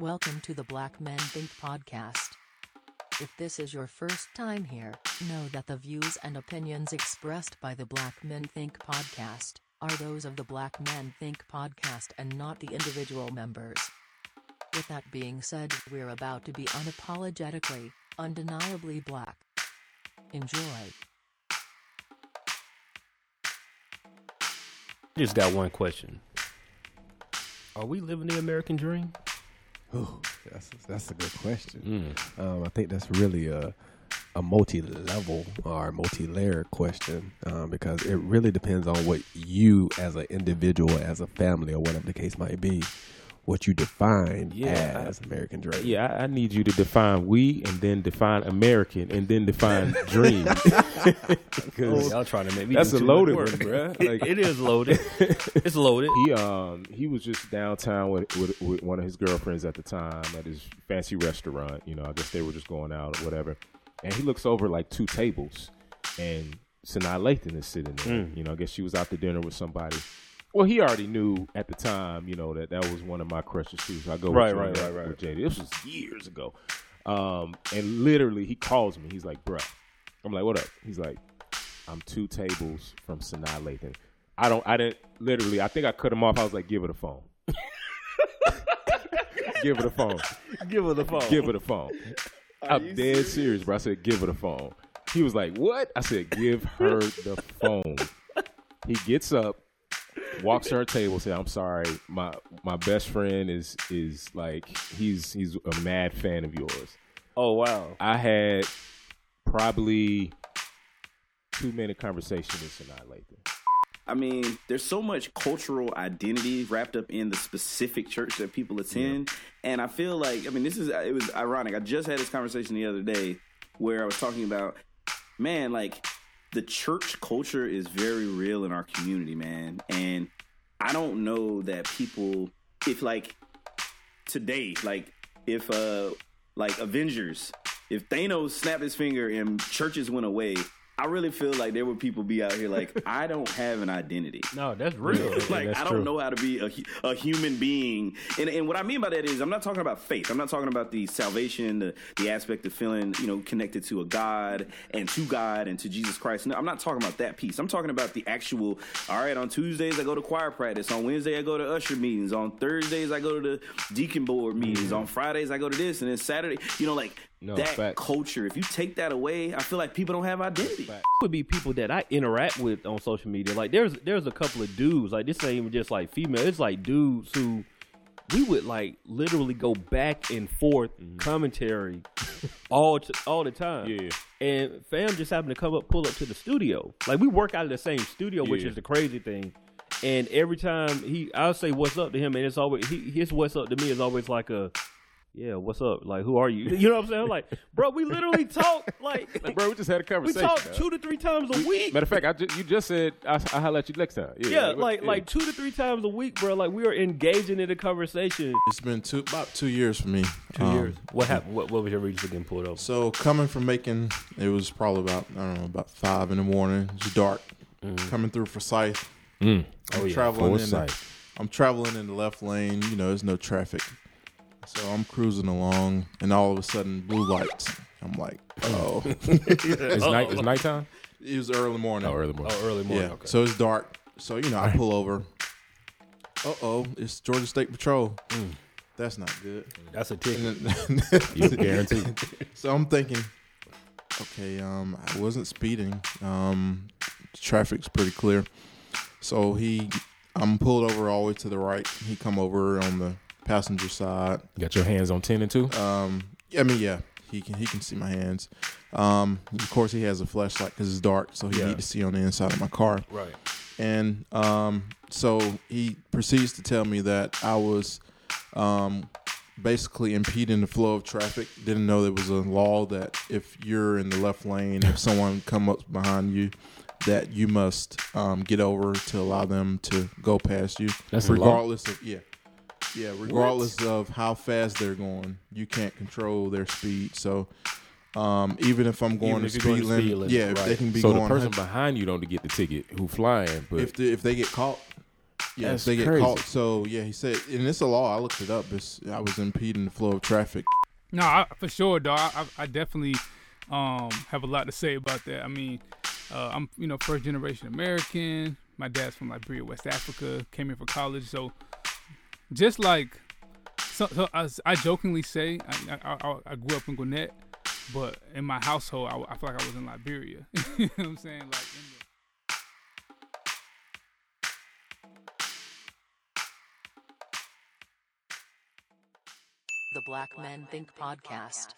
Welcome to the Black Men Think podcast. If this is your first time here, know that the views and opinions expressed by the Black Men Think podcast are those of the Black Men Think podcast and not the individual members. With that being said, we're about to be unapologetically, undeniably black. Enjoy. Just got one question. Are we living the American dream? Ooh, that's that's a good question. Mm. Um, I think that's really a a multi-level or multi-layered question um, because it really depends on what you, as an individual, as a family, or whatever the case might be, what you define Yeah, as American dream. Yeah, I, I need you to define we and then define American and then define dream. Because Y'all trying to make me that's a loaded one, bruh. Like, it is loaded. it's loaded. he um he was just downtown with, with with one of his girlfriends at the time at his fancy restaurant. You know, I guess they were just going out or whatever. And he looks over like two tables, and Sanaa Lathan is sitting there. Mm. You know, I guess she was out to dinner with somebody. Well, he already knew at the time, you know, that that was one of my crushes too. So I go Right, right, right, right. with JD. This was years ago. Um, and literally, he calls me. He's like, "Bruh," I'm like, "What up?" He's like, "I'm two tables from Sanaa Lathan." I don't. I didn't. Literally, I think I cut him off. I was like, "Give her the phone." Give her the phone. Give her the phone. Give her the phone. I'm dead serious? bro. I said, "Give her the phone." He was like, "What?" I said, "Give her the phone." He gets up, walks to her table, said, "I'm sorry, my my best friend is is like he's he's a mad fan of yours." Oh wow. I had probably two minute conversation with Sanaa Lathan. I mean, there's so much cultural identity wrapped up in the specific church that people attend, and I feel like I mean, this is it was ironic. I just had this conversation the other day where I was talking about, man, like the church culture is very real in our community, man, and I don't know that people, if like today, like if uh like Avengers, if Thanos snapped his finger and churches went away. I really feel like there would people be out here like I don't have an identity No, that's real. like that's I don't true. know how to be a, a human being, and and what I mean by that is I'm not talking about faith. I'm not talking about the salvation, the the aspect of feeling you know connected to a God and to God and to Jesus Christ. No, I'm not talking about that piece. I'm talking about the actual. All right, on Tuesdays I go to choir practice. On Wednesday I go to usher meetings. On Thursdays I go to the deacon board meetings. On Fridays I go to this, and then Saturday, you know, like No, that facts. culture. If you take that away, I feel like people don't have identity. would be people that I interact with on social media. Like there's there's a couple of dudes. Like this ain't even just like female. It's like dudes who we would like literally go back and forth mm-hmm. commentary all t- all the time. Yeah. And fam just happened to come up, pull up to the studio. Like we work out of the same studio, which is the crazy thing. And every time he, I'll say what's up to him, and it's always he, his what's up to me is always like a, yeah, what's up? Like who are you? You know what I'm saying? I'm like, bro, we literally talk like, Like, bro, we just had a conversation. we conversation. talk dog. two to three times a week. Matter of fact, I ju- you just said I, I highlight you next time. Yeah, Yeah, what- like yeah. like two to three times a week, bro. Like we are engaging in a conversation. It's been two about two years for me. Two Um, years. What happened? What, what was your reason for getting pulled over? So coming from Macon, it was probably about I don't know about five in the morning. It's dark. Coming through Forsyth, Mm. I'm Oh, yeah, traveling in. The, Forsyth. I'm traveling in the left lane. You know, there's no traffic, so I'm cruising along, and all of a sudden, blue lights. I'm like, oh, It's night. It's nighttime. it was early morning. Oh, early morning. Oh, early morning. yeah. Okay. So it's dark. So you know, I pull over. Uh oh, it's Georgia State Patrol. That's not good. That's a ticket. And then- You guaranteed. So I'm thinking, okay, um, I wasn't speeding. Um, traffic's pretty clear. So he, I'm pulled over all the way to the right. He come over on the passenger side. Got your hands on ten and two. Um, I mean, yeah, he can he can see my hands. Um, of course, he has a flashlight because it's dark, so he Yeah. need to see on the inside of my car. Right. And um, so he proceeds to tell me that I was um, basically impeding the flow of traffic. Didn't know there was a law that if you're in the left lane, if someone come up behind you, that you must um, get over to allow them to go past you, That's a law? regardless of yeah, yeah, regardless of how fast they're going. You can't control their speed. So um, even if I'm going Even to if speed going to limit, speed limit, yeah, if they can be So going the person 100 behind you don't get the ticket who flying, but if they, if they get caught, Yeah, That's they get crazy. caught. So yeah, he said, and it's a law. I looked it up. It's, I was impeding the flow of traffic. No, I, for sure, dog. I, I definitely um, have a lot to say about that. I mean, uh, I'm you know first generation American. My dad's from Liberia, West Africa. Came here for college, so just like so, so I, I jokingly say I, I, I, grew up in Gwinnett, but in my household, I, I feel like I was in Liberia. you know what I'm saying? Like. The, The Black Men Think Podcast.